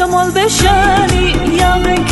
شمال بشنی یقین